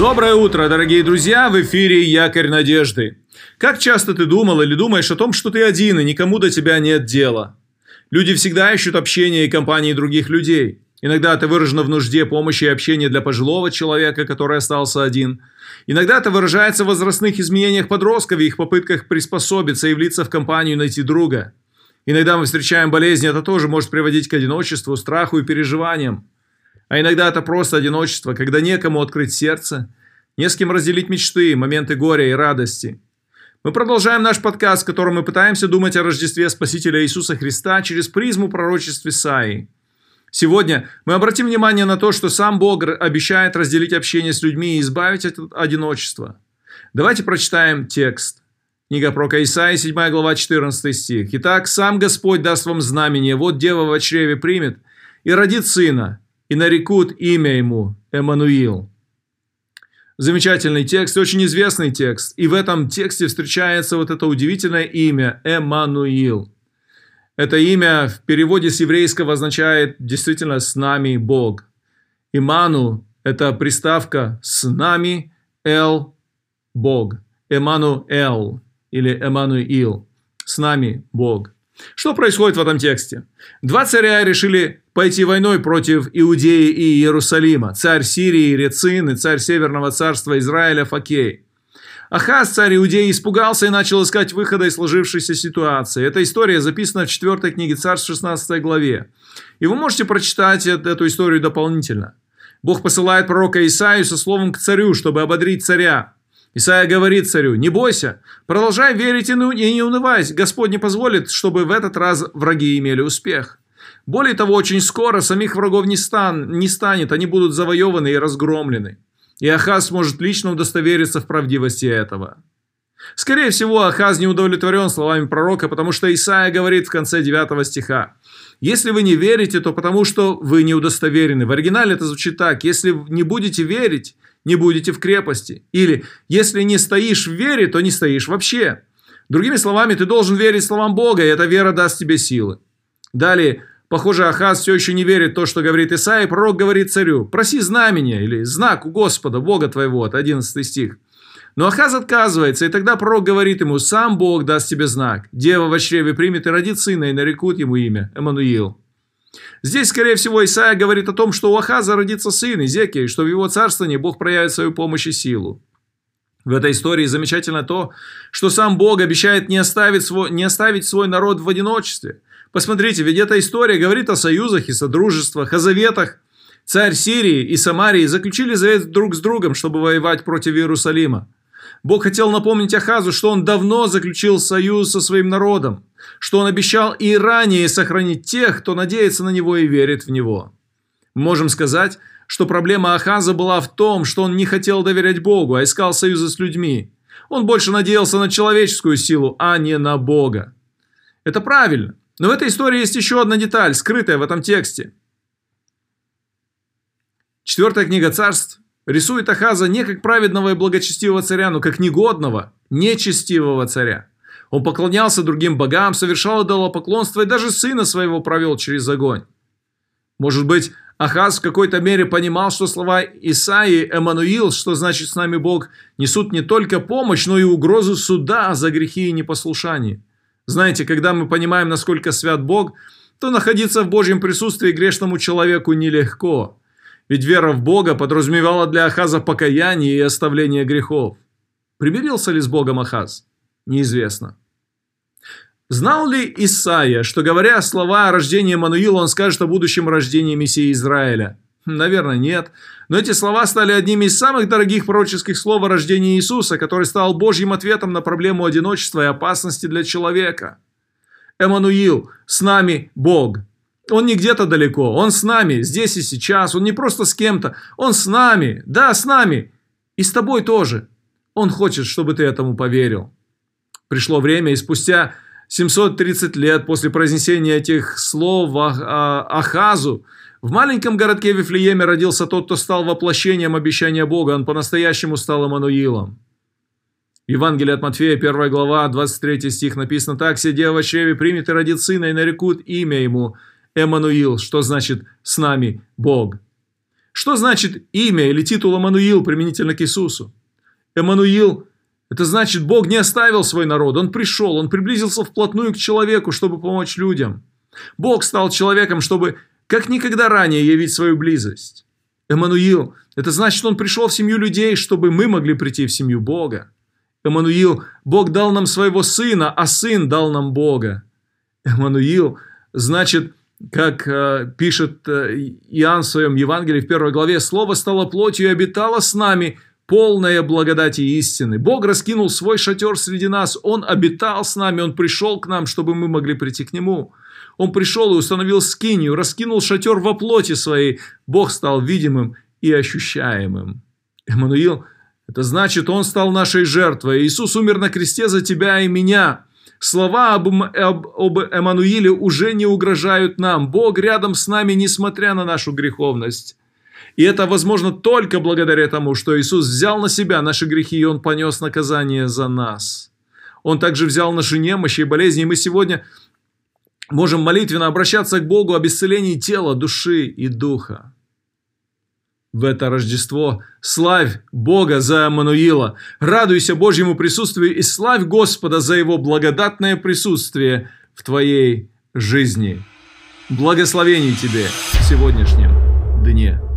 Доброе утро, дорогие друзья! В эфире «Якорь надежды». Как часто ты думал или думаешь о том, что ты один и никому до тебя нет дела? Люди всегда ищут общения и компании других людей. Иногда это выражено в нужде помощи и общения для пожилого человека, который остался один. Иногда это выражается в возрастных изменениях подростков и их попытках приспособиться и влиться в компанию найти друга. Иногда мы встречаем болезни, это тоже может приводить к одиночеству, страху и переживаниям. А иногда это просто одиночество, когда некому открыть сердце, не с кем разделить мечты, моменты горя и радости. Мы продолжаем наш подкаст, в котором мы пытаемся думать о Рождестве Спасителя Иисуса Христа через призму пророчеств Исаии. Сегодня мы обратим внимание на то, что сам Бог обещает разделить общение с людьми и избавить от одиночества. Давайте прочитаем текст. Книга про Исаии, 7 глава, 14 стих. «Итак, сам Господь даст вам знамение, вот дева в чреве примет и родит сына, и нарекут имя ему Эммануил. Замечательный текст, очень известный текст. И в этом тексте встречается вот это удивительное имя Эммануил. Это имя в переводе с еврейского означает действительно «с нами Бог». Иману – это приставка «с нами», «эл» – Бог. Эммануэл или Эммануил – «с нами Бог». Что происходит в этом тексте? Два царя решили пойти войной против Иудеи и Иерусалима. Царь Сирии Рецин и царь Северного царства Израиля Факей. Ахаз, царь Иудеи, испугался и начал искать выхода из сложившейся ситуации. Эта история записана в 4 книге Царств 16 главе. И вы можете прочитать эту историю дополнительно. Бог посылает пророка Исаию со словом к царю, чтобы ободрить царя. Исайя говорит царю, не бойся, продолжай верить и не унывай, Господь не позволит, чтобы в этот раз враги имели успех. Более того, очень скоро самих врагов не, стан, не станет, они будут завоеваны и разгромлены. И Ахаз может лично удостовериться в правдивости этого. Скорее всего, Ахаз не удовлетворен словами пророка, потому что Исаия говорит в конце 9 стиха. Если вы не верите, то потому что вы не удостоверены. В оригинале это звучит так. Если не будете верить, не будете в крепости. Или если не стоишь в вере, то не стоишь вообще. Другими словами, ты должен верить словам Бога, и эта вера даст тебе силы. Далее, похоже, Ахаз все еще не верит в то, что говорит Исаия, пророк говорит царю, проси знамения или знак у Господа, Бога твоего, от 11 стих. Но Ахаз отказывается, и тогда пророк говорит ему, сам Бог даст тебе знак. Дева в чреве примет и родит сына, и нарекут ему имя, Эммануил. Здесь, скорее всего, Исаия говорит о том, что у Ахаза родится сын Изекия, и что в его царствовании Бог проявит свою помощь и силу. В этой истории замечательно то, что сам Бог обещает не оставить свой, не оставить свой народ в одиночестве. Посмотрите, ведь эта история говорит о союзах и содружествах, о заветах. Царь Сирии и Самарии заключили завет друг с другом, чтобы воевать против Иерусалима. Бог хотел напомнить Ахазу, что он давно заключил союз со своим народом, что он обещал и ранее сохранить тех, кто надеется на него и верит в него. Можем сказать, что проблема Ахаза была в том, что он не хотел доверять Богу, а искал союза с людьми. Он больше надеялся на человеческую силу, а не на Бога. Это правильно. Но в этой истории есть еще одна деталь, скрытая в этом тексте. Четвертая книга царств рисует Ахаза не как праведного и благочестивого царя, но как негодного, нечестивого царя. Он поклонялся другим богам, совершал идолопоклонство и даже сына своего провел через огонь. Может быть, Ахаз в какой-то мере понимал, что слова Исаии «Эммануил», что значит «с нами Бог», несут не только помощь, но и угрозу суда за грехи и непослушание. Знаете, когда мы понимаем, насколько свят Бог, то находиться в Божьем присутствии грешному человеку нелегко. Ведь вера в Бога подразумевала для Ахаза покаяние и оставление грехов. Примирился ли с Богом Ахаз? Неизвестно. Знал ли Исаия, что говоря слова о рождении Мануила, он скажет о будущем рождении Мессии Израиля? Наверное, нет. Но эти слова стали одними из самых дорогих пророческих слов о рождении Иисуса, который стал Божьим ответом на проблему одиночества и опасности для человека. Эммануил, с нами Бог. Он не где-то далеко, он с нами, здесь и сейчас, он не просто с кем-то, он с нами, да, с нами, и с тобой тоже. Он хочет, чтобы ты этому поверил. Пришло время, и спустя 730 лет после произнесения этих слов Ахазу, в маленьком городке Вифлееме родился тот, кто стал воплощением обещания Бога, он по-настоящему стал Эммануилом. В Евангелии от Матфея, 1 глава, 23 стих написано так, «Сидя в чреве примет и родит сына, и нарекут имя ему, Эммануил, что значит «с нами Бог». Что значит имя или титул Эммануил применительно к Иисусу? Эммануил – это значит, Бог не оставил свой народ, Он пришел, Он приблизился вплотную к человеку, чтобы помочь людям. Бог стал человеком, чтобы как никогда ранее явить свою близость. Эммануил – это значит, Он пришел в семью людей, чтобы мы могли прийти в семью Бога. Эммануил – Бог дал нам своего Сына, а Сын дал нам Бога. Эммануил – значит, как э, пишет э, Иоанн в своем Евангелии в первой главе, «Слово стало плотью и обитало с нами, полная благодати и истины. Бог раскинул свой шатер среди нас, Он обитал с нами, Он пришел к нам, чтобы мы могли прийти к Нему. Он пришел и установил скинию, раскинул шатер во плоти своей. Бог стал видимым и ощущаемым. Эммануил – это значит, Он стал нашей жертвой. Иисус умер на кресте за тебя и меня. Слова об, об, об Эммануиле уже не угрожают нам. Бог рядом с нами, несмотря на нашу греховность. И это возможно только благодаря тому, что Иисус взял на себя наши грехи, и Он понес наказание за нас. Он также взял наши немощи и болезни, и мы сегодня можем молитвенно обращаться к Богу об исцелении тела, души и духа в это Рождество. Славь Бога за Эммануила, радуйся Божьему присутствию и славь Господа за Его благодатное присутствие в твоей жизни. Благословений тебе в сегодняшнем дне.